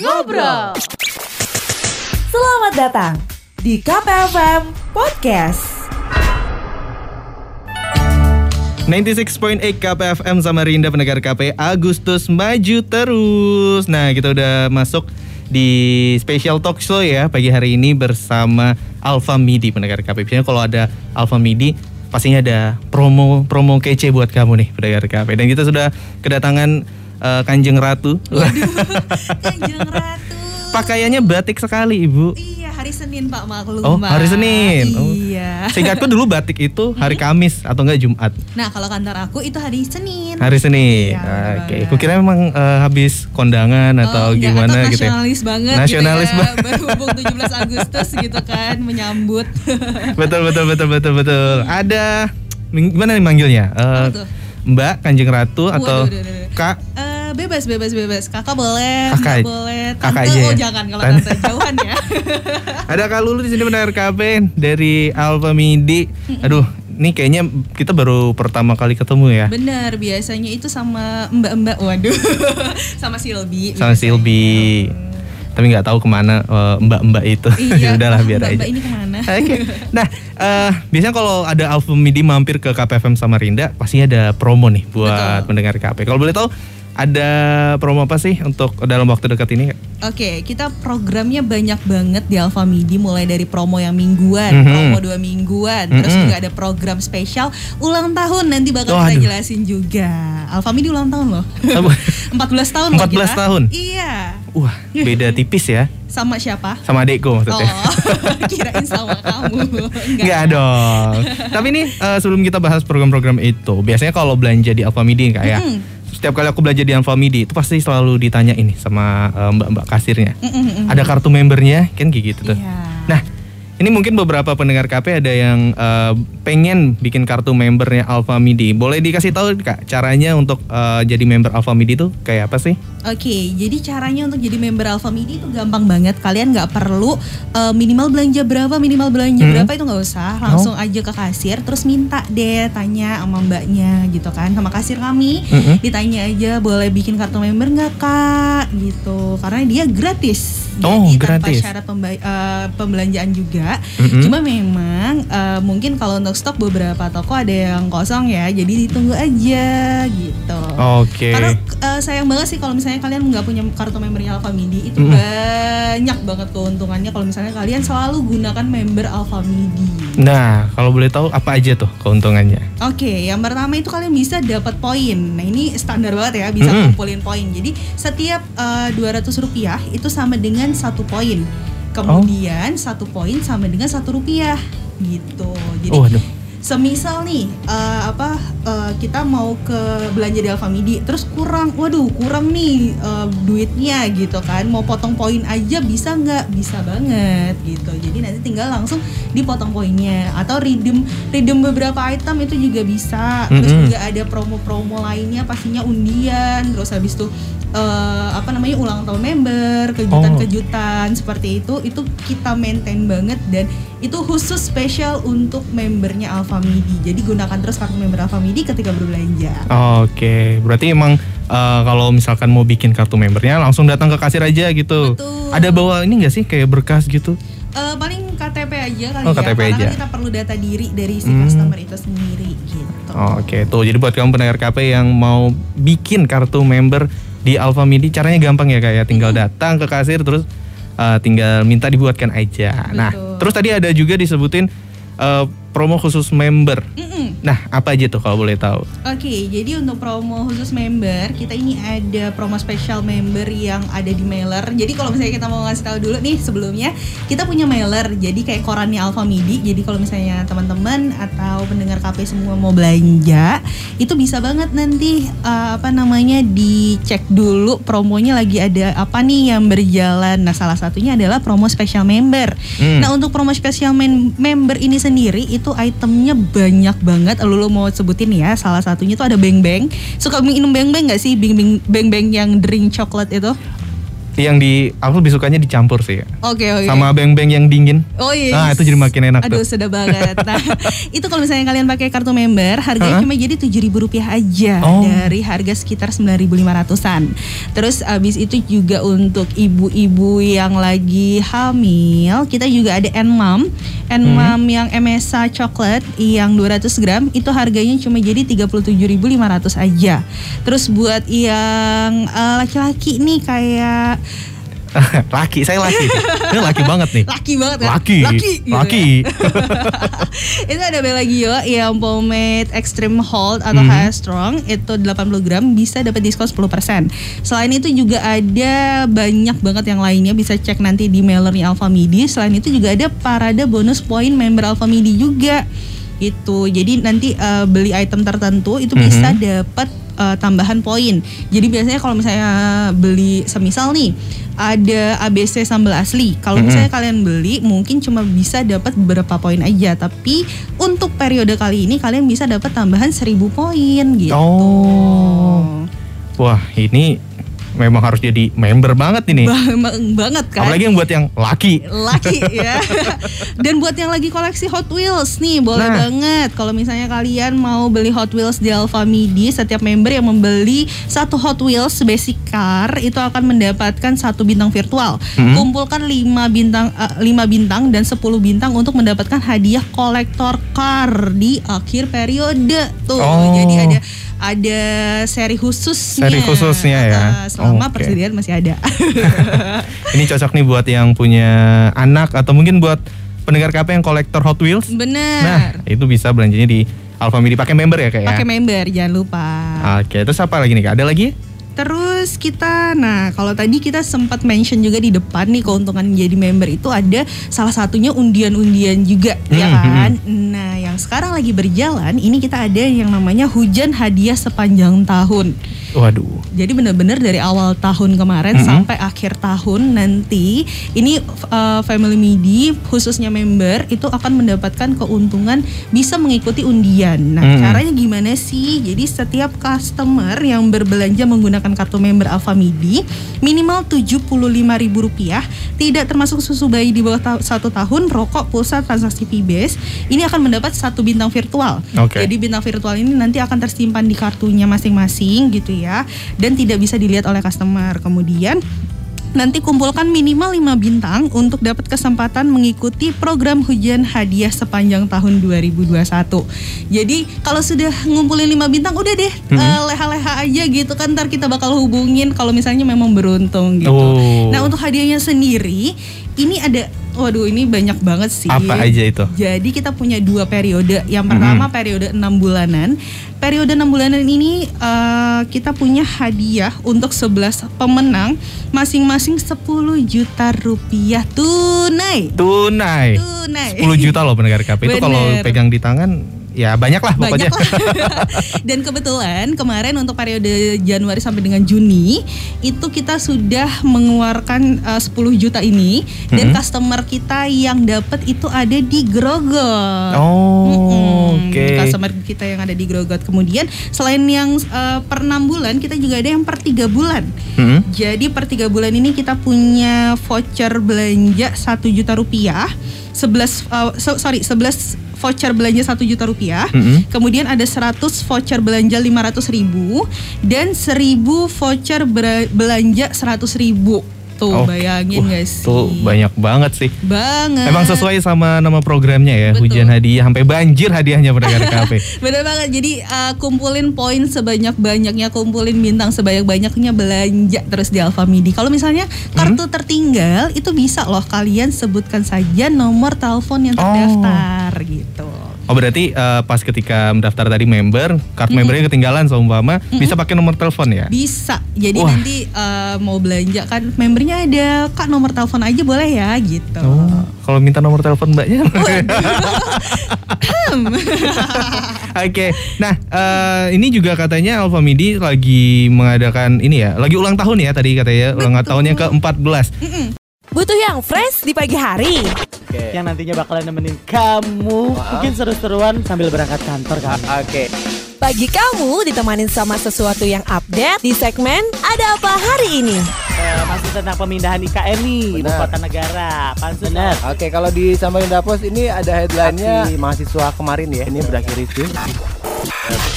Ngobrol. Selamat datang di KPFM Podcast. 96.8 KPFM sama Rinda pendengar KP Agustus maju terus. Nah, kita udah masuk di special talk show ya pagi hari ini bersama Alpha Midi pendengar KP. Biasanya kalau ada Alpha Midi pastinya ada promo promo kece buat kamu nih pendengar KP. Dan kita sudah kedatangan uh, Kanjeng Ratu. Kanjeng Ratu. Pakaiannya batik sekali, Ibu. Iya, hari Senin Pak maklum. Oh, hari Senin. Oh. Iya. Seingatku dulu batik itu hari Kamis atau enggak Jumat. Nah, kalau kantor aku itu hari Senin. Hari Senin. Iya, Oke, banget. kukira memang eh, habis kondangan atau Oh, enggak, gimana atau gitu ya. nasionalis banget Nasionalis gitu ya. banget. Berhubung 17 Agustus gitu kan menyambut. betul betul betul betul betul. Ada gimana nih manggilnya? Tuh? Mbak Kanjeng Ratu atau Waduh, waduh, waduh. Kak? Eh, bebas bebas bebas. Kakak boleh, Kakak Mbak boleh. Tante Kakak aja oh ya? jangan kalau Tante. tante jauhan ya. Ada Kak Lulu di sini benar KP dari Alpha Midi. Aduh, ini kayaknya kita baru pertama kali ketemu ya. Bener, biasanya itu sama mbak-mbak. Waduh. sama Silbi. Sama Silbi. Tapi nggak tahu ke mana eh, mbak-mbak itu. Iya. Ya udahlah biar mbak-mbak aja. ini ke mana? Oke. Nah, eh, biasanya kalau ada Alpha Midi mampir ke KPFM Samarinda, pastinya ada promo nih buat Betul. pendengar KP. Kalau boleh tahu, ada promo apa sih untuk dalam waktu dekat ini? Oke, kita programnya banyak banget di Alfa Midi mulai dari promo yang mingguan, Mhm. promo dua mingguan, terus Mhm. juga ada program spesial ulang tahun nanti bakal Oh, kita aduh. jelasin juga. Alfa Midi ulang tahun loh. Apa? 14 tahun loh 14 kita. tahun? Iya. Wah, beda tipis ya Sama siapa? sama adekku maksudnya. Oh, kirain sama kamu. Enggak dong. Tapi nih eh, sebelum kita bahas program-program itu, biasanya kalau belanja di Alpha Midi kayak Mm-mm. Setiap kali aku belanja di Alpha Midi itu pasti selalu ditanya ini sama eh, mbak-mbak kasirnya. Mm-mm-mm. Ada kartu membernya kan kayak gitu tuh. Iya. Nah, ini mungkin beberapa pendengar KP ada yang eh, pengen bikin kartu membernya Alpha Midi. Boleh dikasih tahu Kak caranya untuk eh, jadi member Alpha Midi tuh kayak apa sih? Oke, jadi caranya untuk jadi member Alfa Midi itu gampang banget. Kalian nggak perlu uh, minimal belanja berapa, minimal belanja Hmm. berapa itu nggak usah. Langsung aja ke kasir, terus minta deh tanya sama mbaknya gitu kan, sama kasir kami. Mm-mm. Ditanya aja boleh bikin kartu member nggak kak, gitu. Karena dia gratis. Oh, Jadi gratis. tanpa syarat pemba- uh, pembelanjaan juga. Mm-mm. Cuma memang uh, mungkin kalau untuk stok beberapa toko ada yang kosong ya, jadi ditunggu aja gitu. Oke. Karena eh, sayang banget sih kalau misalnya kalian nggak punya kartu membernya Alpha Midi itu Mm. banyak banget keuntungannya kalau misalnya kalian selalu gunakan member Alpha Midi. Nah, kalau boleh tahu apa aja tuh keuntungannya? Oke, yang pertama itu kalian bisa dapat poin. Nah ini standar banget ya, bisa Mm-mm. kumpulin poin. Jadi setiap eh, 200 rupiah itu sama dengan satu poin. Kemudian satu poin sama dengan satu rupiah gitu. Jadi Oh, aduh. semisal nih eh, apa eh, kita mau ke belanja di Alfamidi terus kurang waduh kurang nih eh, duitnya gitu kan mau potong poin aja bisa nggak bisa banget gitu jadi nanti tinggal langsung dipotong poinnya atau redeem redeem beberapa item itu juga bisa terus Mm-mm. juga ada promo-promo lainnya pastinya undian terus habis itu eh, apa namanya ulang tahun member kejutan-kejutan seperti itu itu kita maintain banget dan itu khusus spesial untuk membernya Alpha Midi. Jadi gunakan terus kartu member Alpha Midi ketika berbelanja. Oke, berarti emang eh, kalau misalkan mau bikin kartu membernya langsung datang ke kasir aja gitu. Betul. Ada bawa ini nggak sih kayak berkas gitu? Eh, paling KTP aja kali Oh, ya, KTP karena aja. kan kita perlu data diri dari si Hmm. customer itu sendiri gitu. Oke, tuh jadi buat kamu pendengar KP yang mau bikin kartu member di Alpha Midi caranya gampang ya kayak tinggal datang ke kasir terus eh, tinggal minta dibuatkan aja. Nah, Betul. terus tadi ada juga disebutin eh, promo khusus member. Mm-mm. Nah, apa aja tuh kalau boleh tahu? Oke, jadi untuk promo khusus member, kita ini ada promo spesial member yang ada di mailer. Jadi kalau misalnya kita mau ngasih tahu dulu nih sebelumnya, kita punya mailer. Jadi kayak korannya Alpha Midi. Jadi kalau misalnya teman-teman atau pendengar KP semua mau belanja, itu bisa banget nanti uh, apa namanya dicek dulu promonya lagi ada apa nih yang berjalan. Nah, salah satunya adalah promo spesial member. Hmm. Nah, untuk promo spesial men- member ini sendiri itu itemnya banyak banget. Lu, lu mau sebutin ya, salah satunya tuh ada beng beng. Suka minum beng beng nggak sih? Beng beng yang drink coklat itu? Yang di aku lebih sukanya dicampur sih. Oke oke. Sama beng-beng yang dingin. Oh iya. Nah, itu jadi makin enak Aduh, tuh. sudah banget. Nah, itu kalau misalnya kalian pakai kartu member, harganya Hah? cuma jadi tujuh ribu rupiah aja Oh. dari harga sekitar 9.500-an. Terus abis itu juga untuk ibu-ibu yang lagi hamil, kita juga ada Nmam. Nmam yang MSA coklat yang 200 gram itu harganya cuma jadi 37.500 aja. Terus buat yang eh, laki-laki nih kayak laki, saya laki. Ini laki banget nih. laki banget kan? Laki. Laki. gitu Laki. itu ada Belagio yang pomade extreme hold atau Mhm. hair strong itu 80 gram bisa dapat diskon 10%. Selain itu juga ada banyak banget yang lainnya bisa cek nanti di mailernya Alfamidi. Selain itu juga ada parade bonus poin member Alfamidi juga. Itu. Jadi nanti eh, beli item tertentu itu Mhm. bisa dapat eh, tambahan poin. Jadi biasanya kalau misalnya beli semisal nih ada ABC sambal asli. Kalau Mhm. misalnya kalian beli mungkin cuma bisa dapat beberapa poin aja, tapi untuk periode kali ini kalian bisa dapat tambahan 1000 poin gitu. Oh. Wah, ini memang harus jadi member banget ini. Bang- banget kan? Apalagi yang buat yang laki. laki ya. Dan buat yang lagi koleksi Hot Wheels nih, boleh Nah. banget kalau misalnya kalian mau beli Hot Wheels di Alfamidi, setiap member yang membeli satu Hot Wheels basic car itu akan mendapatkan satu bintang virtual. Hmm. Kumpulkan 5 bintang 5 bintang dan 10 bintang untuk mendapatkan hadiah kolektor car di akhir periode. Tuh, Oh. jadi ada ada seri khususnya. Seri khususnya ya. Ah, selama Oke. persediaan masih ada. Ini cocok nih buat yang punya anak atau mungkin buat pendengar KP yang kolektor Hot Wheels. Bener. Nah, itu bisa belanjanya di Alfamidi pakai member ya kayak ya. pakai member jangan lupa. Oke, terus apa lagi nih? Kak? Ada lagi? Terus kita, nah kalau tadi kita sempat mention juga di depan nih keuntungan menjadi member itu ada salah satunya undian-undian juga, ya Hmm, kan? Nah yang sekarang lagi berjalan, ini kita ada yang namanya hujan hadiah sepanjang tahun. Waduh. Jadi benar-benar dari awal tahun kemarin Mhm. sampai akhir tahun nanti ini uh, Family Midi khususnya member itu akan mendapatkan keuntungan bisa mengikuti undian. Nah, Mhm. caranya gimana sih? Jadi setiap customer yang berbelanja menggunakan kartu member Alfa Midi minimal Rp75.000 tidak termasuk susu bayi di bawah ta- satu tahun, rokok, pulsa, transaksi fee-based ini akan mendapat satu bintang virtual. Oke. Jadi bintang virtual ini nanti akan tersimpan di kartunya masing-masing gitu ya dan tidak bisa dilihat oleh customer. Kemudian nanti kumpulkan minimal 5 bintang untuk dapat kesempatan mengikuti program hujan hadiah sepanjang tahun 2021. Jadi kalau sudah ngumpulin 5 bintang udah deh eh, leha-leha aja gitu kan ntar kita bakal hubungin kalau misalnya memang beruntung gitu. Oh. Nah untuk hadiahnya sendiri ini ada waduh ini banyak banget sih. Apa aja itu? Jadi kita punya dua periode. Yang pertama periode enam bulanan. Periode enam bulanan ini eh, kita punya hadiah untuk 11 pemenang masing-masing 10 juta rupiah tunai. Tunai. Tunai. 10 juta loh pendengar KP. Itu kalau pegang di tangan ya banyak lah pokoknya. Banyak lah. Dan kebetulan kemarin untuk periode Januari sampai dengan Juni itu kita sudah mengeluarkan eh, 10 juta ini dan Mhm. customer kita yang dapat itu ada di Grogot. Oh, Mm-mm, oke. Customer kita yang ada di Grogot. Kemudian selain yang eh, per 6 bulan, kita juga ada yang per 3 bulan. Hmm? Jadi per 3 bulan ini kita punya voucher belanja 1 juta rupiah. 11 eh, so- sorry, 11 voucher belanja 1 juta rupiah. Mm-mm. Kemudian ada 100 voucher belanja 500 ribu dan 1000 voucher belanja 100 ribu. Tuh Oke. bayangin Wah, gak sih? Tuh banyak banget sih. Banget. Emang sesuai sama nama programnya ya, Betul. hujan hadiah sampai banjir hadiahnya pendengar KP. Bener banget. Jadi uh, kumpulin poin sebanyak-banyaknya, kumpulin bintang sebanyak-banyaknya belanja terus di Alfamidi. Kalau misalnya kartu Hmm? tertinggal itu bisa loh kalian sebutkan saja nomor telepon yang Oh. terdaftar gitu. Oh berarti eh, pas ketika mendaftar tadi member, kartu membernya ketinggalan seumpama, bisa pakai nomor telepon ya? Bisa. Jadi Wah. nanti uh, mau belanja kan membernya ada Kak nomor telepon aja boleh ya gitu. Oh, kalau minta nomor telepon mbaknya. Oke, nah eh, ini juga katanya Alfamidi lagi mengadakan ini ya, lagi ulang tahun ya tadi katanya, ulang tahun yang ke-14. Butuh yang fresh di pagi hari. Yang nantinya bakalan nemenin kamu mungkin seru-seruan sambil berangkat kantor kan. Oke. Pagi kamu ditemanin sama sesuatu yang update di segmen Ada Apa Hari Ini. Eh, masih tentang pemindahan IKN nih, ibu kota negara. Pansus. Benar. Oke, kalau di Samarinda Post ini ada headline-nya mahasiswa kemarin ya. Ini berakhir itu.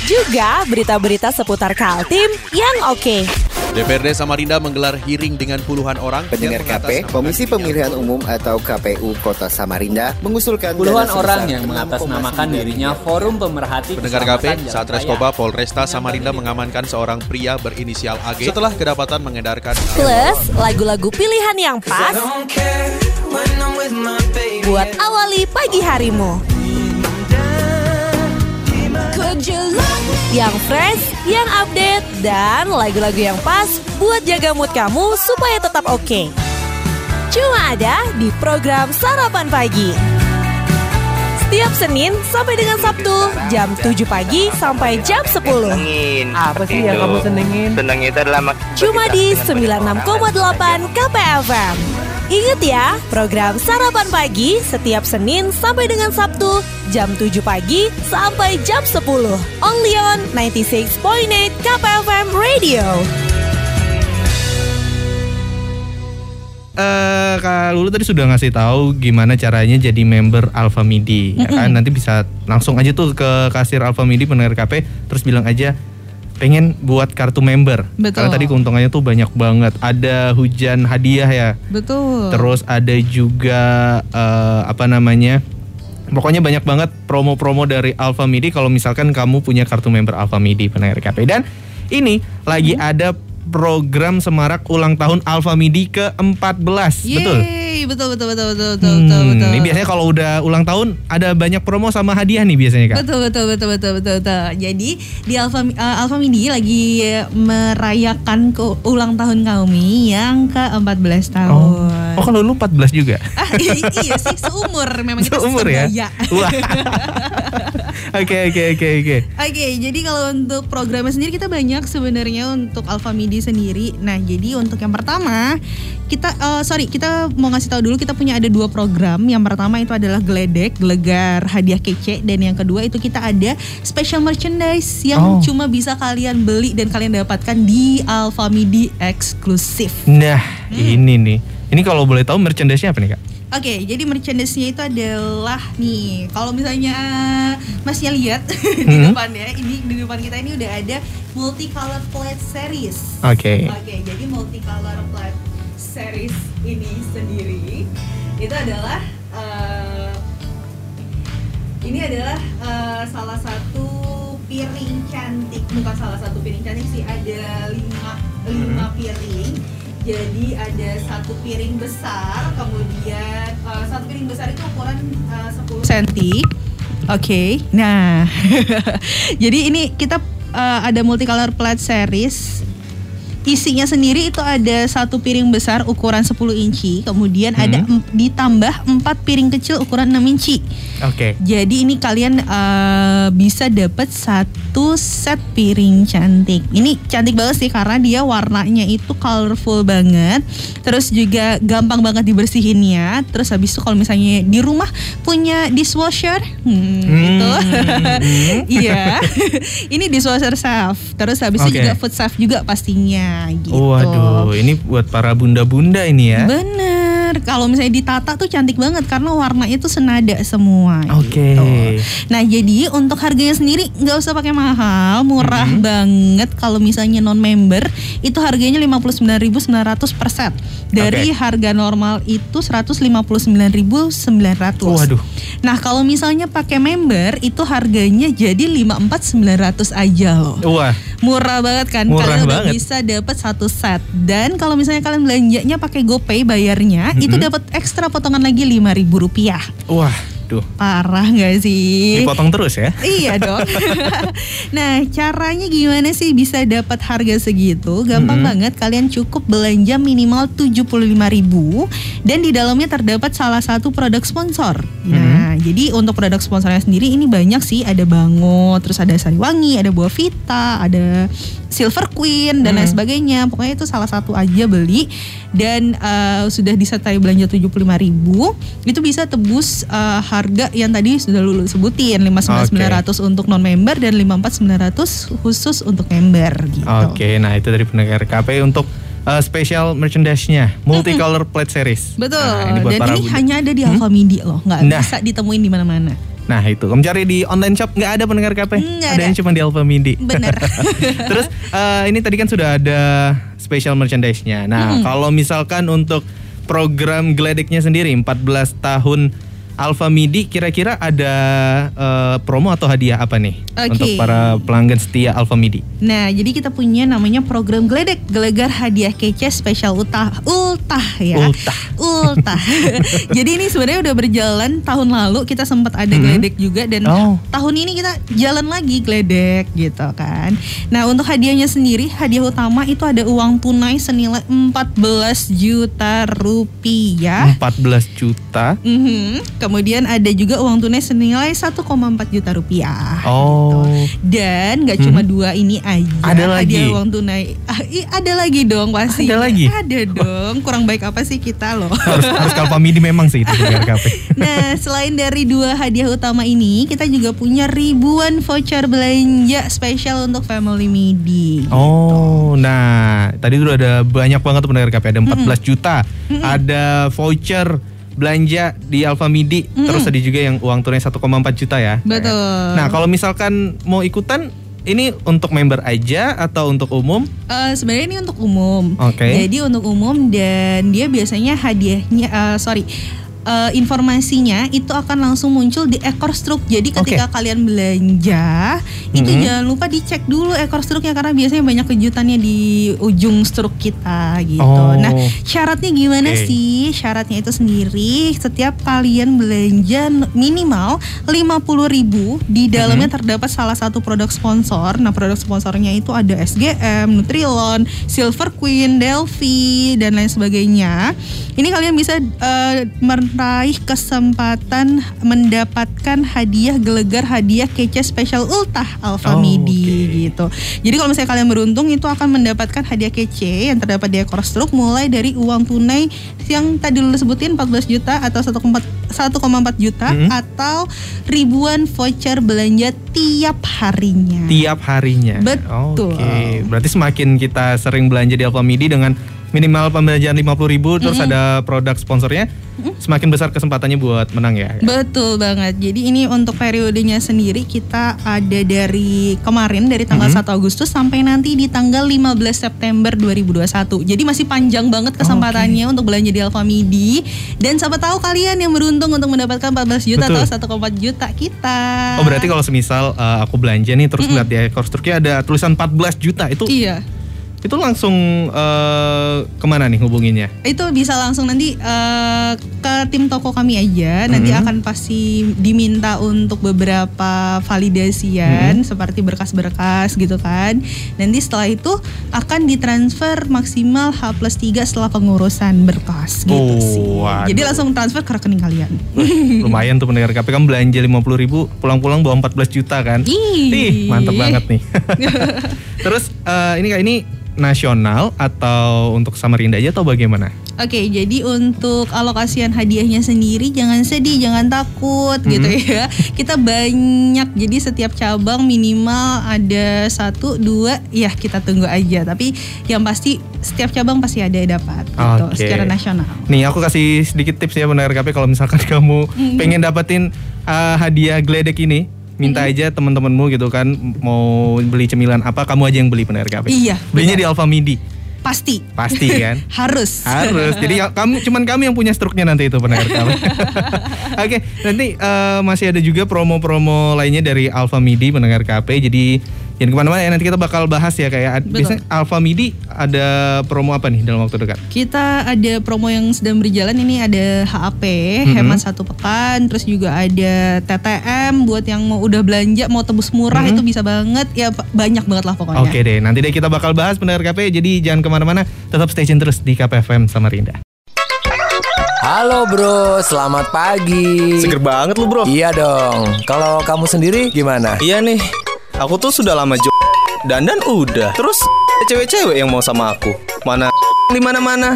Juga berita-berita seputar Kaltim yang oke. DPRD Samarinda menggelar hearing dengan puluhan orang Pendengar KP, Komisi Pemilihan Umum atau KPU Kota Samarinda mengusulkan Puluhan orang yang mengatasnamakan 6,9 dirinya Forum Pemerhati Pendengar KP, Jalan Satreskoba Raya. Polresta Samarinda mengamankan seorang pria berinisial AG setelah kedapatan mengedarkan Plus lagu-lagu pilihan yang pas buat awali pagi harimu. Yang fresh, yang update, dan lagu-lagu yang pas buat jaga mood kamu supaya tetap oke. Cuma ada di program Sarapan Pagi. Setiap Senin sampai dengan Sabtu jam 7 pagi sampai jam 10. Apa sih yang kamu senengin? Senang itu adalah Cuma di 96,8 KPFM. Ingat ya, program Sarapan Pagi setiap Senin sampai dengan Sabtu jam 7 pagi sampai jam 10. Only on 96.8 KPFM Radio. Eh, Kak Lulu tadi sudah ngasih tahu gimana caranya jadi member Alpha Midi, ya kan? Nanti bisa langsung aja tuh ke kasir Alpha Midi pendengar KP, terus bilang aja pengen buat kartu member. Betul. Karena tadi keuntungannya tuh banyak banget. Ada hujan hadiah ya. Betul. Terus ada juga eh, apa namanya? Pokoknya banyak banget promo-promo dari Alpha Midi kalau misalkan kamu punya kartu member Alpha Midi pendengar KP. Dan ini lagi ada program semarak ulang tahun Alpha Midi ke-14. Betul. Yeay, betul betul betul betul betul Hmm, betul. betul. Ini biasanya kalau udah ulang tahun ada banyak promo sama hadiah nih biasanya kak. Betul betul betul betul betul betul. Jadi di Alfa uh, Alfa Midi lagi merayakan ke ulang tahun kami yang ke-14 tahun. Oh, oh kalau lu 14 juga. Ah, iya sih seumur memang kita Seumur ya. Wah. Oke oke oke oke. Oke, jadi kalau untuk programnya sendiri kita banyak sebenarnya untuk Alfa Midi sendiri. Nah, jadi untuk yang pertama kita eh, sorry kita mau ngasih tahu dulu kita punya ada dua program. Yang pertama itu adalah geledek, gelegar hadiah kece, dan yang kedua itu kita ada special merchandise yang Oh. cuma bisa kalian beli dan kalian dapatkan di Alfa Midi eksklusif. Nah Hmm. ini nih. Ini kalau boleh tahu merchandise-nya apa nih kak? Oke, jadi merchandise-nya itu adalah nih, kalau misalnya Masnya lihat di Hmm. depan ya, ini di depan kita ini udah ada multicolor plate series. Oke. Oke, jadi multicolor plate series ini sendiri itu adalah eh, ini adalah eh, salah satu piring cantik, bukan salah satu piring cantik sih, ada lima lima piring. Jadi ada satu piring besar, kemudian eh, satu piring besar itu ukuran eh, 10 cm. Oke, nah jadi ini kita eh, ada multicolor plate series isinya sendiri itu ada satu piring besar ukuran 10 inci, kemudian ada em- ditambah empat piring kecil ukuran 6 inci. Oke. Jadi ini kalian eh, bisa dapat satu set piring cantik. Ini cantik banget sih karena dia warnanya itu colorful banget. Terus juga gampang banget dibersihinnya. Terus habis itu kalau misalnya di rumah punya dishwasher, hmm, itu iya. ini dishwasher safe. Terus habis itu Oke. juga food safe juga pastinya gitu. Waduh, ini buat para bunda-bunda ini ya. Bener, kalau misalnya ditata tuh cantik banget karena warna itu senada semua. Oke. gitu. Nah jadi untuk harganya sendiri nggak usah pakai mahal, murah Mm-hmm. banget. Kalau misalnya non member itu harganya 59.900 per set. Dari Oke. harga normal itu 159.900. Waduh. Nah kalau misalnya pakai member itu harganya jadi 54.900 aja loh. Wah, Murah banget kan? Murah kalian udah banget. bisa dapat satu set. Dan kalau misalnya kalian belanjanya pakai GoPay bayarnya, itu Mm-mm. dapat ekstra potongan lagi Rp5.000 rupiah. wah, duh. Parah nggak sih? Dipotong terus ya? Iya dong. nah, caranya gimana sih bisa dapat harga segitu? Gampang Mm-mm. banget. Kalian cukup belanja minimal 75.000 dan di dalamnya terdapat salah satu produk sponsor. Nah, jadi untuk produk sponsornya sendiri ini banyak sih. Ada Bango, terus ada Sariwangi, ada Buah Vita, ada Silver Queen dan lain Hmm. sebagainya. Pokoknya itu salah satu aja beli dan eh, sudah disertai belanja 75.000 itu bisa tebus eh, harga yang tadi sudah lulu sebutin 59.900 untuk non member dan 54.900 khusus untuk member gitu. Oke, nah itu dari pendengar KP untuk eh, special merchandise-nya, multicolor plate series. Betul. Nah, buat Dan para ini hanya ada di Alfamidi loh, nggak Nah. bisa ditemuin di mana-mana. Nah itu, kamu cari di online shop nggak ada pendengar KP, Nggak ada yang cuma di Alfamidi. Bener. Terus eh, ini tadi kan sudah ada special merchandise-nya. Nah kalau misalkan untuk program Gledeknya sendiri 14 tahun Alfa Midi, kira-kira ada eh, promo atau hadiah apa nih Oke. untuk para pelanggan setia Alfa Midi? Nah, jadi kita punya namanya program Gledek, Gelegar Hadiah Kece Spesial Ultah, Ultah ya. Ultah. Ultah. jadi ini sebenarnya udah berjalan tahun lalu kita sempat ada Mhm. Gledek juga dan Oh. tahun ini kita jalan lagi Gledek gitu kan. Nah, untuk hadiahnya sendiri, hadiah utama itu ada uang tunai senilai 14 juta rupiah. 14 juta. Mhm. Kemudian ada juga uang tunai senilai 1,4 juta rupiah. Oh. Dan nggak cuma dua ini aja. Ada lagi? Hadiah uang tunai. Ah, ada lagi dong pasti. Ada lagi? Ada dong. Kurang baik apa sih kita loh. harus harus ke Alfa Midi memang sih itu. Nah, selain dari dua hadiah utama ini, kita juga punya ribuan voucher belanja spesial untuk Family Midi. Oh, nah tadi udah ada banyak banget tuh pendengar KP ada 14 juta, ada voucher belanja di Alfa Midi, terus ada juga yang uang tunai 1,4 juta ya. Betul. Nah kalau misalkan mau ikutan, ini untuk member aja atau untuk umum? Eh, sebenarnya ini untuk umum. Oke. Jadi untuk umum dan dia biasanya hadiahnya eh, sorry eh, informasinya itu akan langsung muncul di ekor struk. Jadi ketika kalian belanja itu Mhm. jangan lupa dicek dulu ekor struknya karena biasanya banyak kejutannya di ujung struk kita gitu. Oh. Nah syaratnya gimana Oke. sih? Syaratnya itu sendiri setiap kalian belanja minimal 50.000 ribu di dalamnya Mhm. terdapat salah satu produk sponsor. Nah, produk sponsornya itu ada SGM, Nutrilon, Silver Queen, Delphi dan lain sebagainya. Ini kalian bisa eh, meraih kesempatan mendapatkan hadiah gelegar hadiah kece spesial ultah Alfa Oh, Midi oke. gitu. Jadi kalau misalnya kalian beruntung itu akan mendapatkan hadiah kece yang terdapat di ekor struk mulai dari uang tunai yang tadi lu sebutin 14 juta atau 1,4 1,4 juta Mhm. atau ribuan voucher belanja tiap harinya. Tiap harinya. Betul. Oke, berarti semakin kita sering belanja di Alfa Midi dengan minimal pembelanjaan 50.000 ribu, terus ada produk sponsornya, semakin besar kesempatannya buat menang ya. Betul banget. Jadi ini untuk periodenya sendiri kita ada dari kemarin dari tanggal Mhm. 1 Agustus sampai nanti di tanggal 15 September 2021. Jadi masih panjang banget kesempatannya untuk belanja di Alfa Midi dan siapa tahu kalian yang beruntung untuk mendapatkan 14 juta Betul. atau 1,4 juta kita. Oh berarti kalau semisal uh, aku belanja nih terus lihat di ekor struknya ada tulisan 14 juta itu Iya. Itu langsung uh, ke mana nih hubunginnya? itu bisa langsung nanti eh, ke tim toko kami aja nanti Mhm. akan pasti diminta untuk beberapa validasian Mhm. seperti berkas-berkas gitu kan nanti setelah itu akan ditransfer maksimal H plus 3 setelah pengurusan berkas gitu Oh, sih waduh. jadi langsung transfer ke rekening kalian Lumayan tuh pendengar KP kan belanja 50.000 ribu pulang-pulang bawa 14 juta kan? Ih. Ih mantep banget nih. terus uh, ini kayak ini nasional atau untuk Samarinda aja atau bagaimana? Oke, jadi untuk alokasian hadiahnya sendiri jangan sedih, jangan takut gitu Mhm. ya. Kita banyak, jadi setiap cabang minimal ada satu, dua, ya kita tunggu aja. Tapi yang pasti setiap cabang pasti ada dapat gitu Oke. secara nasional. Nih aku kasih sedikit tips ya pendengar KP kalau misalkan kamu pengen dapetin uh, hadiah gledek ini, minta aja teman-temanmu gitu kan mau beli cemilan apa kamu aja yang beli pendengar KP. Iya, Belinya benar. di Alfa Midi. Pasti. Pasti kan? Harus. Harus. Jadi ya, kamu cuman kami yang punya struknya nanti itu pendengar kami. Oke, nanti eh, masih ada juga promo-promo lainnya dari Alfa Midi pendengar KP. Jadi jangan ke mana-mana ya nanti kita bakal bahas ya kayak Betul. biasanya Alfa Midi ada promo apa nih dalam waktu dekat? Kita ada promo yang sedang berjalan ini ada HAP Mhm. hemat satu pekan, terus juga ada TTM buat yang mau udah belanja mau tebus murah Mhm. itu bisa banget ya banyak banget lah pokoknya. Oke deh, nanti deh kita bakal bahas pendengar KP. Jadi jangan ke mana-mana, tetap stay tune terus di KPFM Samarinda. Halo bro, selamat pagi. Seger banget lu bro Iya dong. Kalau kamu sendiri gimana? Iya nih Aku tuh sudah lama jo Dandan udah Terus cewek-cewek yang mau sama aku Mana di mana-mana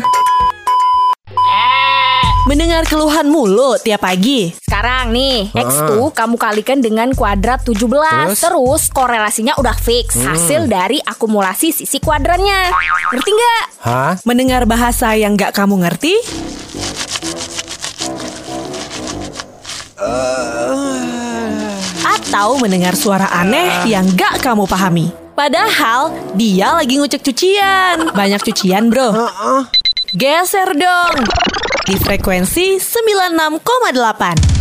Mendengar keluhan mulu tiap pagi. sekarang nih, X Ah. tuh kamu kalikan dengan kuadrat 17. Terus? Terus, korelasinya udah fix. Hmm. Hasil dari akumulasi sisi kuadrannya. Ngerti nggak? Hah? Mendengar bahasa yang gak kamu ngerti? Atau mendengar suara aneh yang gak kamu pahami? Padahal dia lagi ngucek cucian. Banyak cucian bro. Geser dong. Di frekuensi 96,8.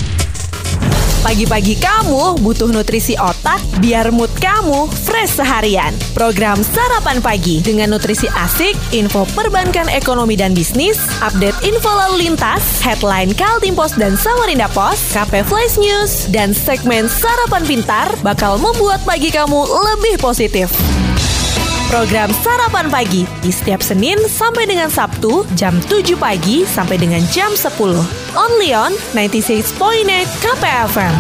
Pagi-pagi kamu butuh nutrisi otak biar mood kamu fresh seharian. Program Sarapan Pagi dengan nutrisi asik, info perbankan ekonomi dan bisnis, update info lalu lintas, headline Kaltim Post dan Samarinda Post, KP Flash News, dan segmen Sarapan Pintar bakal membuat pagi kamu lebih positif. Program Sarapan Pagi di setiap Senin sampai dengan Sabtu jam 7 pagi sampai dengan jam 10. Only on 96.8 KPFM.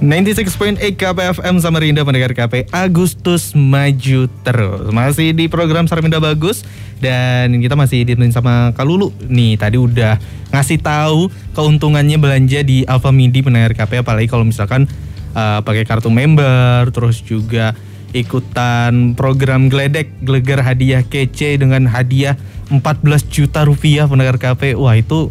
96.8 KPFM Samarinda pendengar KP Agustus maju terus masih di program Samarinda bagus dan kita masih ditemenin sama Kak Lulu nih tadi udah ngasih tahu keuntungannya belanja di Alfamidi pendengar KP apalagi kalau misalkan uh, pakai kartu member terus juga ikutan program geledek gelegar hadiah kece dengan hadiah 14 juta rupiah pendengar KP wah itu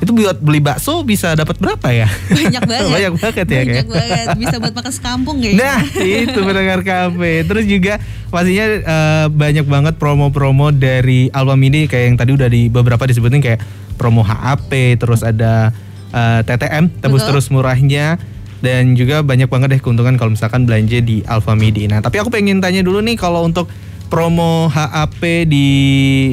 itu buat beli bakso bisa dapat berapa ya? Banyak banget. Banyak banget ya Banyak kayak. banget. Bisa buat makan sekampung kayaknya. Nah, itu pendengar kafe. Terus juga pastinya eh, banyak banget promo-promo dari Alfamidi kayak yang tadi udah di beberapa disebutin kayak promo HAP, terus ada eh, TTM, tebus Betul. terus murahnya dan juga banyak banget deh keuntungan kalau misalkan belanja di Alfamidi. Nah, tapi aku pengen tanya dulu nih kalau untuk promo HAP di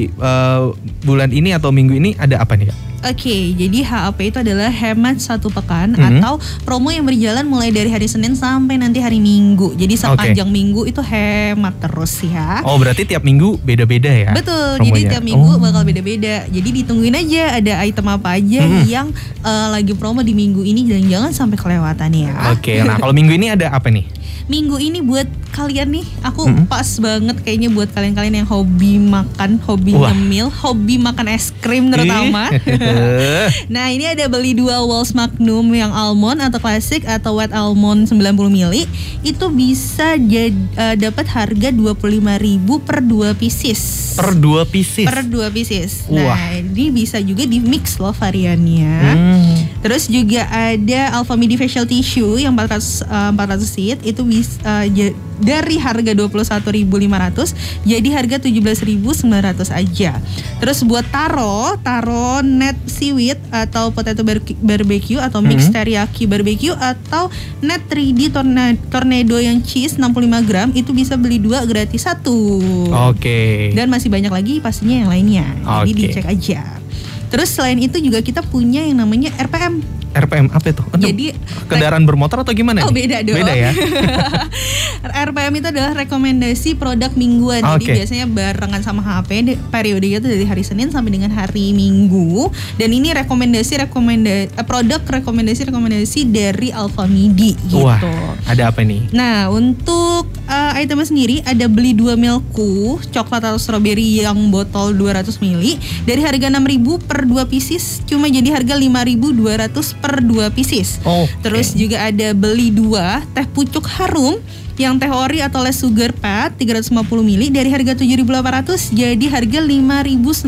eh, bulan ini atau minggu ini ada apa nih, Kak? Oke, jadi HAP itu adalah hemat satu pekan Mhm. atau promo yang berjalan mulai dari hari Senin sampai nanti hari Minggu. Jadi sepanjang minggu itu hemat terus ya. Oh, berarti tiap minggu beda-beda ya? Betul, promonya? jadi tiap minggu Oh. bakal beda-beda. Jadi ditungguin aja ada item apa aja Mhm. yang eh, lagi promo di minggu ini dan jangan sampai kelewatan ya. Oke, nah kalau minggu ini ada apa nih? Minggu ini buat kalian nih, aku Mhm. pas banget kayaknya buat kalian-kalian yang hobi makan, hobi Wah. nyemil, hobi makan es krim terutama. Nah ini ada beli dua Walls Magnum yang almond atau klasik atau wet almond 90 mili itu bisa eh, dapat harga 25.000 per dua pieces. Per dua pieces. Per dua pieces. Wah. Nah ini bisa juga di mix loh variannya. Hmm. Terus juga ada Alphamidi Facial Tissue yang 400 eh, 400 seat itu bisa ja- dari harga 21.500 jadi harga 17.900 aja. Terus buat taro, taro net seaweed atau potato bar- barbecue atau mix Mhm. teriyaki barbecue atau net 3D torna- tornado yang cheese 65 gram itu bisa beli dua gratis satu. Oke. Dan masih banyak lagi pastinya yang lainnya. Jadi Oke. dicek aja. Terus selain itu juga kita punya yang namanya RPM. RPM apa itu? Aduh, Jadi kendaraan bermotor atau gimana? Oh nih? beda dong. Beda ya. RPM itu adalah rekomendasi produk mingguan. Jadi Oke. biasanya barengan sama HP periodenya itu dari hari Senin sampai dengan hari Minggu. Dan ini rekomendasi rekomendasi produk rekomendasi rekomendasi dari Alfamidi gitu. Wah, ada apa nih? Nah, untuk uh, itemnya sendiri ada beli dua milku coklat atau strawberry yang botol 200 ml dari harga 6.000 per dua pieces cuma jadi harga 5.200 per dua pieces. Oh. Terus juga ada beli dua teh pucuk harum yang teh ori atau less sugar pad 350 ml dari harga 7.800 jadi harga 5.900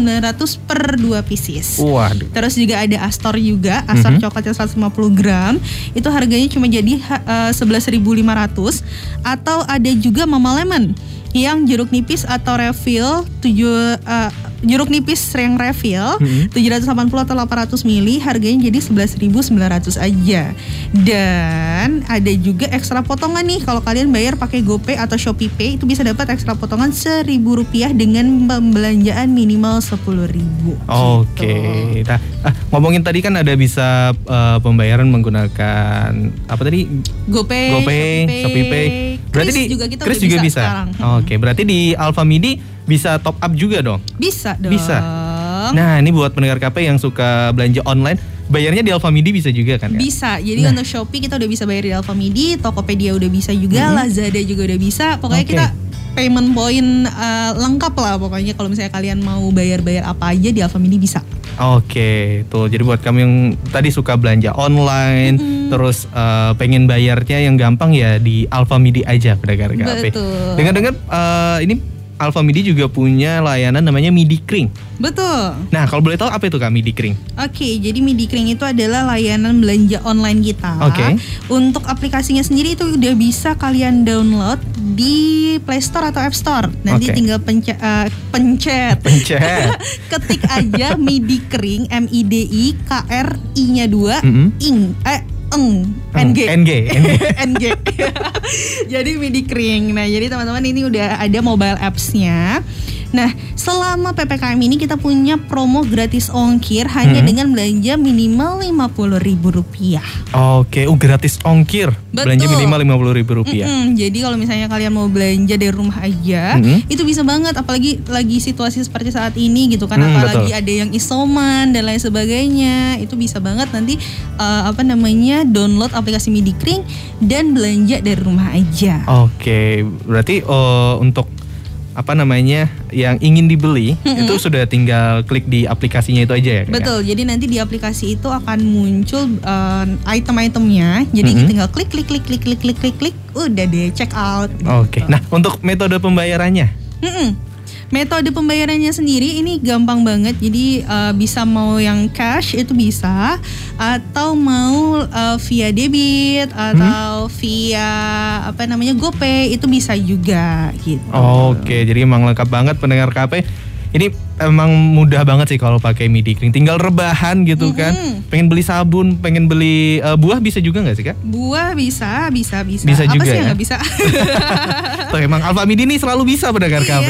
per dua pieces. Waduh. Terus juga ada Astor juga, Astor Mhm. coklat yang 150 gram. Itu harganya cuma jadi ha- eh, 11.500 atau ada juga Mama Lemon yang jeruk nipis atau refill 7 eh, jeruk nipis yang refill Mhm. 780 atau 800 mili harganya jadi 11.900 aja. Dan ada juga ekstra potongan nih kalau kalian bayar pakai GoPay atau Shopee Pay itu bisa dapat ekstra potongan Rp1.000 rupiah dengan pembelanjaan minimal 10.000. Oke. Nah, ah, ngomongin tadi kan ada bisa eh, pembayaran menggunakan apa tadi? GoPay, GoPay, Shopee Pay. Berarti Kris di juga kita udah juga bisa bisa. Oke, berarti di Alfamidi bisa top up juga dong. Bisa dong. Bisa. Nah, ini buat pendengar KP yang suka belanja online, bayarnya di Alfamidi bisa juga kan ya? Bisa. Jadi Nah. untuk Shopee kita udah bisa bayar di Alfamidi, Tokopedia udah bisa juga, Mhm. Lazada juga udah bisa. Pokoknya Oke. kita payment point uh, lengkap lah pokoknya kalau misalnya kalian mau bayar-bayar apa aja di Alfamidi bisa. Oke, tuh jadi buat kamu yang tadi suka belanja online, terus eh, pengen bayarnya yang gampang ya di Alfamidi aja pedagang KP. Betul. Dengar-dengar eh, ini Alfamidi juga punya layanan namanya Midi Kring. Betul. Nah, kalau boleh tahu apa itu Kak Midi Kring? Oke, jadi Midi Kring itu adalah layanan belanja online kita. Oke. Untuk aplikasinya sendiri itu udah bisa kalian download di Play Store atau App Store. Nanti Oke. tinggal pence- eh, pencet. Pencet. Ketik aja Midi Kring M I D I K R I-nya 2 Mm-mm. ing eh eng NG NG, NG. Jadi Midi Kring. Nah, jadi teman-teman ini udah ada mobile apps-nya. Nah, selama PPKM ini kita punya promo gratis ongkir hanya Hmm. dengan belanja minimal Rp50.000 rupiah. Oke, uh, gratis ongkir. Belanja Betul. minimal lima puluh ribu rupiah. Jadi kalau misalnya kalian mau belanja dari rumah aja, Mhm. itu bisa banget. Apalagi lagi situasi seperti saat ini gitu kan, Hmm, apalagi betul. ada yang isoman dan lain sebagainya, itu bisa banget nanti eh, apa namanya download aplikasi Midi Kring dan belanja dari rumah aja. Oke, berarti eh, untuk apa namanya yang ingin dibeli itu sudah tinggal klik di aplikasinya itu aja ya. Kak, ya? Betul, jadi nanti di aplikasi itu akan muncul eh, item-itemnya. Jadi Mhm. tinggal klik klik klik klik klik klik klik klik, udah deh check out. Oke, nah untuk metode pembayarannya, Mm-mm. Metode pembayarannya sendiri ini gampang banget. Jadi eh, bisa mau yang cash itu bisa atau mau eh, via debit atau via apa namanya GoPay itu bisa juga gitu. Oke, jadi emang lengkap banget pendengar KP. Ini emang mudah banget sih kalau pakai midi kring. Tinggal rebahan gitu kan. Pengen beli sabun, pengen beli eh, buah bisa juga nggak sih kak? Buah bisa, bisa, bisa. Bisa apa juga sih ya? nggak bisa? Tuh emang Alfa Midi ini selalu bisa pendengar. Iya.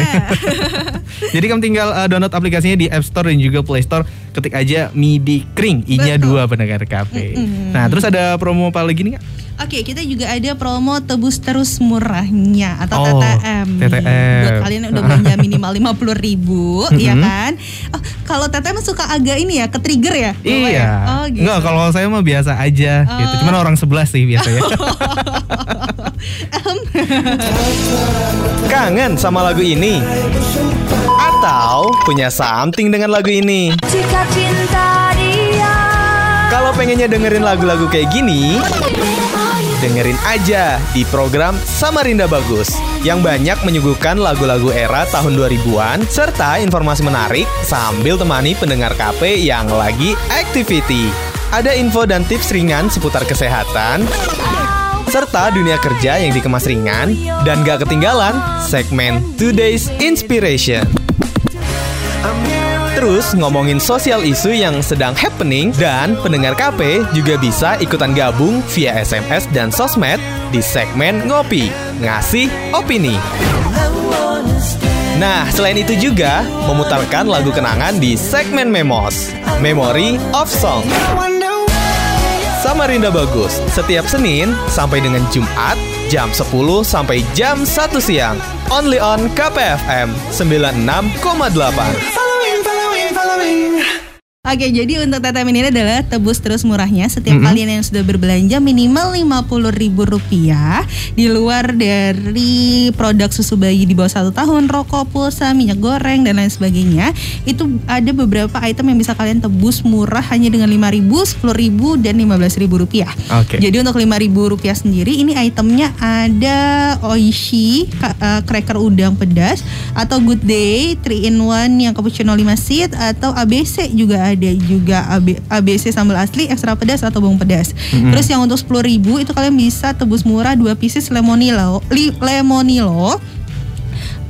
jadi kamu tinggal eh, download aplikasinya di App Store dan juga Play Store. Ketik aja midi kring, i-nya dua pendengar KP. Mm-mm. Nah terus ada promo apa lagi nih kak? Oke, kita juga ada promo tebus terus murahnya atau Oh, TTM. TTM. Buat kalian yang udah belanja minimal 50 ribu, ya Mhm. kan? Oh, kalau TTM suka agak ini ya, ke trigger ya? Bapak ya? Iya. Oh, gitu. Enggak, kalau saya mah biasa aja gitu. Oh. Cuman orang sebelah sih biasanya. Kangen sama lagu ini? Atau punya something dengan lagu ini? Jika cinta dia Kalau pengennya dengerin lagu-lagu kayak gini, dengerin aja di program Samarinda Bagus yang banyak menyuguhkan lagu-lagu era tahun 2000-an serta informasi menarik sambil temani pendengar KP yang lagi activity. Ada info dan tips ringan seputar kesehatan, serta dunia kerja yang dikemas ringan dan gak ketinggalan segmen Today's Inspiration. Terus ngomongin sosial isu yang sedang happening dan pendengar KP juga bisa ikutan gabung via SMS dan sosmed di segmen Ngopi, Ngasih Opini. Nah, selain itu juga memutarkan lagu kenangan di segmen Memos, Memory of Song. Samarinda Bagus, setiap Senin sampai dengan Jumat jam 10 sampai jam 1 siang. Only on KPFM 96,8. coming. Oke, jadi untuk TTM ini adalah tebus terus murahnya setiap Mhm. kalian yang sudah berbelanja minimal Rp50.000 rupiah di luar dari produk susu bayi di bawah satu tahun, rokok, pulsa, minyak goreng dan lain sebagainya. Itu ada beberapa item yang bisa kalian tebus murah hanya dengan Rp5.000, Rp10.000 dan Rp15.000 rupiah. Oke. Jadi untuk Rp5.000 rupiah sendiri ini itemnya ada Oishi eh, cracker udang pedas atau Good Day 3 in 1 yang cappuccino 5 seed atau ABC juga ada juga AB- ABC sambal asli ekstra pedas atau bawang pedas. Mhm. Terus yang untuk 10.000 itu kalian bisa tebus murah 2 pieces lemonilo li- lemonilo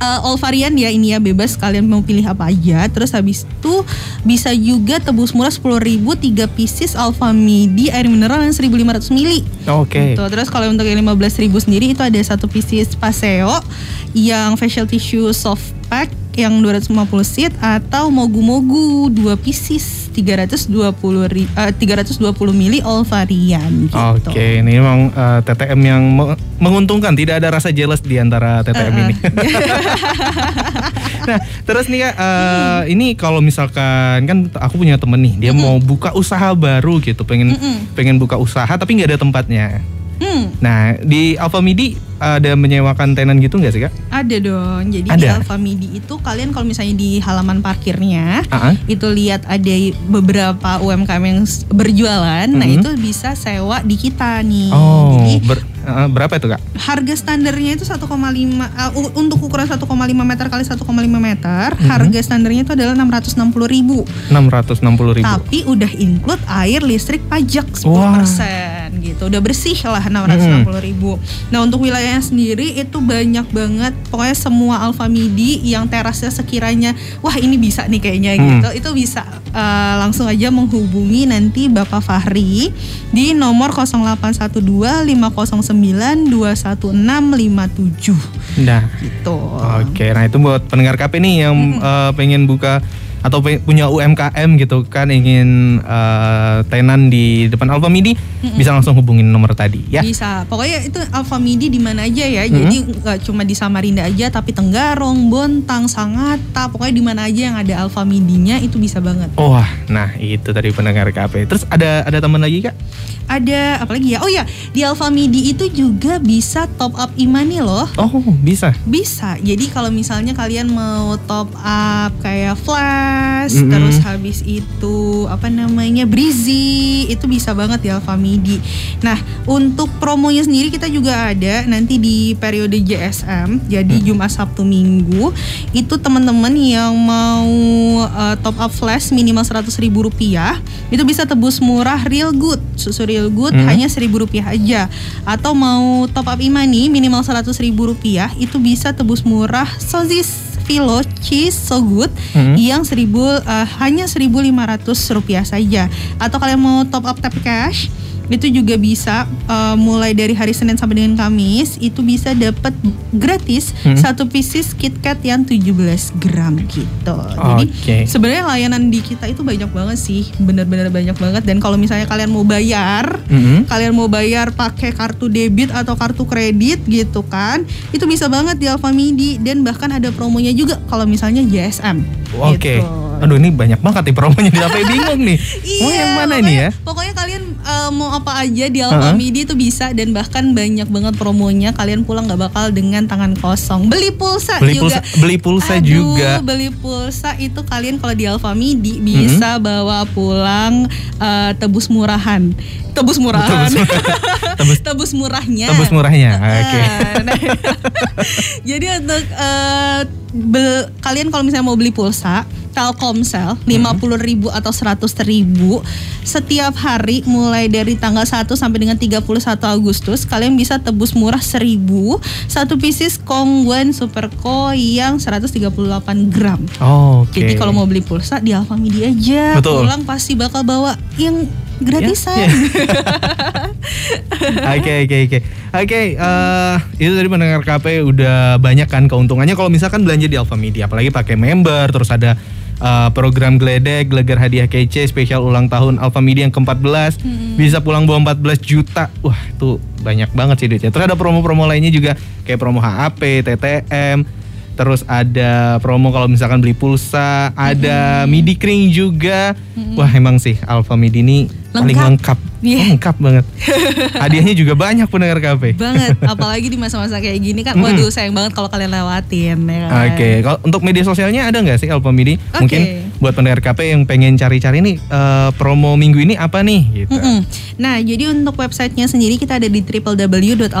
Uh, all varian ya ini ya bebas kalian mau pilih apa aja terus habis itu bisa juga tebus murah 10.000 3 pieces alpha midi air mineral yang 1500 mili Oke. Gitu. Terus kalau untuk yang 15.000 sendiri itu ada satu pieces paseo yang facial tissue soft pack yang 250 seat atau mogu-mogu 2 pieces 320 ri, eh, 320 mili all varian gitu. Oke, ini memang eh, TTM yang me- menguntungkan. Tidak ada rasa jealous di antara TTM Uh-uh. ini. nah, terus nih kak, eh, ini kalau misalkan kan aku punya temen nih, dia mau buka usaha baru gitu, pengen pengen buka usaha tapi nggak ada tempatnya. Hmm, Nah, di Alfa Midi ada menyewakan tenan gitu nggak sih kak? ada dong. Jadi di Ada? Alfa Midi itu kalian kalau misalnya di halaman parkirnya Ah, itu lihat ada beberapa UMKM yang berjualan, nah Mhm. itu bisa sewa di kita nih. Oh, Jadi ber- eh, berapa itu kak? harga standarnya itu 1,5 uh, u- untuk ukuran 1,5 meter kali 1,5 meter, Mhm. harga standarnya itu adalah 660.000 ribu. 660 ribu. Tapi udah include air, listrik, pajak 10% Wah. gitu. Udah bersih lah 660.000 ribu. Nah untuk sendiri itu banyak banget. Pokoknya semua Alfa Midi yang terasnya sekiranya wah ini bisa nih kayaknya Hmm. gitu. Itu bisa uh, langsung aja menghubungi nanti Bapak Fahri di nomor 0812 509 21657 Nah, gitu. Oke, nah itu buat pendengar KP nih yang eh, pengen buka atau punya UMKM gitu kan ingin eh, tenan di depan Alfa Midi bisa langsung hubungin nomor tadi ya. Bisa. Pokoknya itu Alfa Midi di mana aja ya. Jadi nggak cuma di Samarinda aja tapi Tenggarong, Bontang, Sangatta, pokoknya di mana aja yang ada Alfa Midinya itu bisa banget. Oh, wah, nah itu tadi pendengar KP. Terus ada ada teman lagi kak? Ada apalagi ya? Oh ya, di Alfa Midi itu juga bisa top up imani loh. Oh bisa. Bisa. Jadi kalau misalnya kalian mau top up kayak flash, Mm-mm. terus habis itu apa namanya breezy, itu bisa banget di Alfa Midi. Nah, untuk promonya sendiri kita juga ada nanti di periode JSM, jadi Jumat Sabtu Minggu. Itu teman-teman yang mau uh, top up flash minimal 100.000 ribu rupiah, itu bisa tebus murah real good, susu real good Hmm. hanya 1000 rupiah aja. Atau mau top up imani minimal 100.000 ribu rupiah, itu bisa tebus murah sosis Filo cheese so good Hmm. yang 1000 uh, hanya 1.500 rupiah saja. Atau kalian mau top up tap cash itu juga bisa uh, mulai dari hari Senin sampai dengan Kamis itu bisa dapat gratis Hmm. satu pieces KitKat yang 17 gram gitu. Jadi Oke. sebenarnya layanan di kita itu banyak banget sih, bener-bener banyak banget. Dan kalau misalnya kalian mau bayar, Mm-mm. kalian mau bayar pakai kartu debit atau kartu kredit gitu kan, itu bisa banget di Alfa Midi dan bahkan ada promonya juga kalau misalnya JSM. Oke. Gitu. Aduh ini banyak banget nih promonya di apa bingung nih. Mau yang mana ini ya? Iya, Pokoknya kalian uh, mau apa aja di Alfa Uh-huh. Midi itu bisa dan bahkan banyak banget promonya. Kalian pulang nggak bakal dengan tangan kosong. Beli pulsa Beli juga. pulsa, beli pulsa Aduh, juga. beli pulsa itu kalian kalau di Alfa Midi bisa bawa pulang uh, tebus murahan. Tebus murahan. Tebus- tebus murahnya. Tebus murahnya. Oke. Ah, nah, Jadi untuk eh, bel- kalian kalau misalnya mau beli pulsa Telkomsel 50.000 ribu atau 100.000 ribu setiap hari mulai dari tanggal 1 sampai dengan 31 Agustus kalian bisa tebus murah 1000 satu pieces Kongguan Superco yang 138 gram. Oke. Jadi kalau mau beli pulsa di Alfa Midi aja Betul. pulang pasti bakal bawa yang gratisan. Ya, Oke oke oke. Oke eh, itu tadi pendengar KP udah banyak kan keuntungannya. Kalau misalkan belanja di Alfa Media apalagi pakai member terus ada eh, program geledek gelegar hadiah kece spesial ulang tahun Alfa Media yang ke-14 bisa pulang bawa 14 juta. Wah itu banyak banget sih duitnya. Terus ada promo-promo lainnya juga kayak promo HAP TTM terus ada promo kalau misalkan beli pulsa ada midi kering juga. Wah emang sih Alfa Midi ini paling Lengkap. lengkap Iya. Oh, lengkap banget hadiahnya juga banyak pendengar KP banget apalagi di masa-masa kayak gini kan waduh sayang banget kalau kalian lewatin ya kan? Oke, kalau untuk media sosialnya ada nggak sih Alfa Midi? Oke. Mungkin buat pendengar KP yang pengen cari-cari nih eh, promo minggu ini apa nih gitu. Mm-mm. Nah, jadi untuk websitenya sendiri kita ada di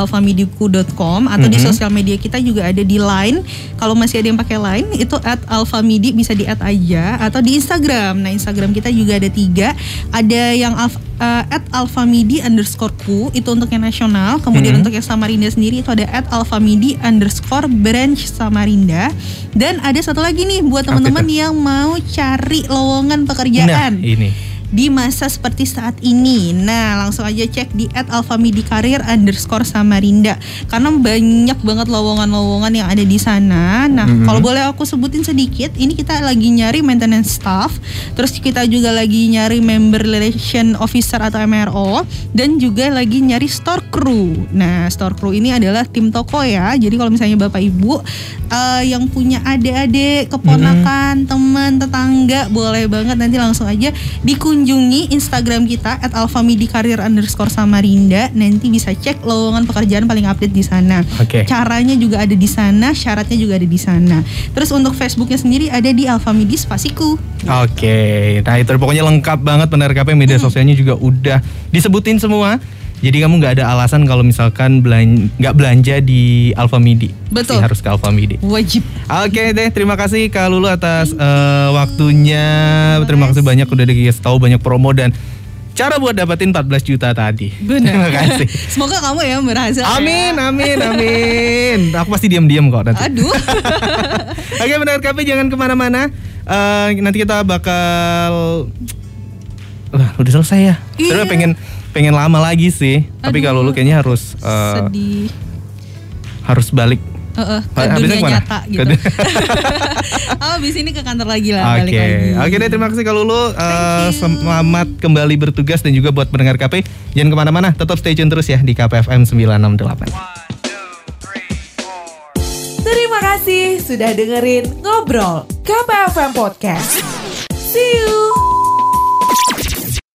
www.alfamidi.com atau di Mhm. sosial media kita juga ada di Line. Kalau masih ada yang pakai Line itu @alfamidi bisa di add aja atau di Instagram. Nah, Instagram kita juga ada tiga. Ada yang alf, eh, @alfamidi underscore ku itu untuk yang nasional. Kemudian Mhm. untuk yang Samarinda sendiri itu ada @alfamidi underscore branch Samarinda. Dan ada satu lagi nih buat teman-teman yang mau cari lowongan Nah, pekerjaan ini. Di masa seperti saat ini. Nah, langsung aja cek di @alfamidikarir underscore Samarinda karena banyak banget lowongan-lowongan yang ada di sana. Nah, Mhm. kalau boleh aku sebutin sedikit, ini kita lagi nyari maintenance staff, terus kita juga lagi nyari member relation officer atau MRO dan juga lagi nyari store crew. Nah, store crew ini adalah tim toko ya. Jadi kalau misalnya Bapak Ibu eh, yang punya adik-adik, keponakan, teman, tetangga, boleh banget nanti langsung aja dikunjungi kunjungi Instagram kita at alfamidikarir underscore samarinda. Nanti bisa cek lowongan pekerjaan paling update di sana. Oke. Caranya juga ada di sana, syaratnya juga ada di sana. Terus untuk Facebooknya sendiri ada di Alfamidi Spasiku. Oke, nah itu pokoknya lengkap banget benar KP media sosialnya juga udah disebutin semua. Jadi kamu nggak ada alasan kalau misalkan belan- nggak belanja di Alfamidi. Betul. Pasti harus ke Alfamidi. Wajib. Oke deh, terima kasih Kak Lulu atas eh, waktunya. Terima kasih banyak udah dikasih tahu banyak promo dan cara buat dapetin 14 juta tadi. Benar. Terima kasih. Semoga kamu ya berhasil. ya. Amin, amin, amin. Aku pasti diam-diam kok nanti. Aduh. Oke benar KP jangan ke mana-mana. Eh, nanti kita bakal Wah, udah selesai ya. Iya. pengen pengen lama lagi sih. Tapi Aduh. kalau lu kayaknya harus eh, Sedih. harus balik. Heeh, ke Habisnya dunia ke mana? nyata Ke gitu. oh, abis ini ke kantor lagi lah, Oke, balik lagi. oke deh terima kasih kalau lu eh, selamat kembali bertugas dan juga buat pendengar KP jangan ke mana-mana, tetap stay tune terus ya di KPFM 968. Terima kasih sudah dengerin Ngobrol KPFM Podcast. See you!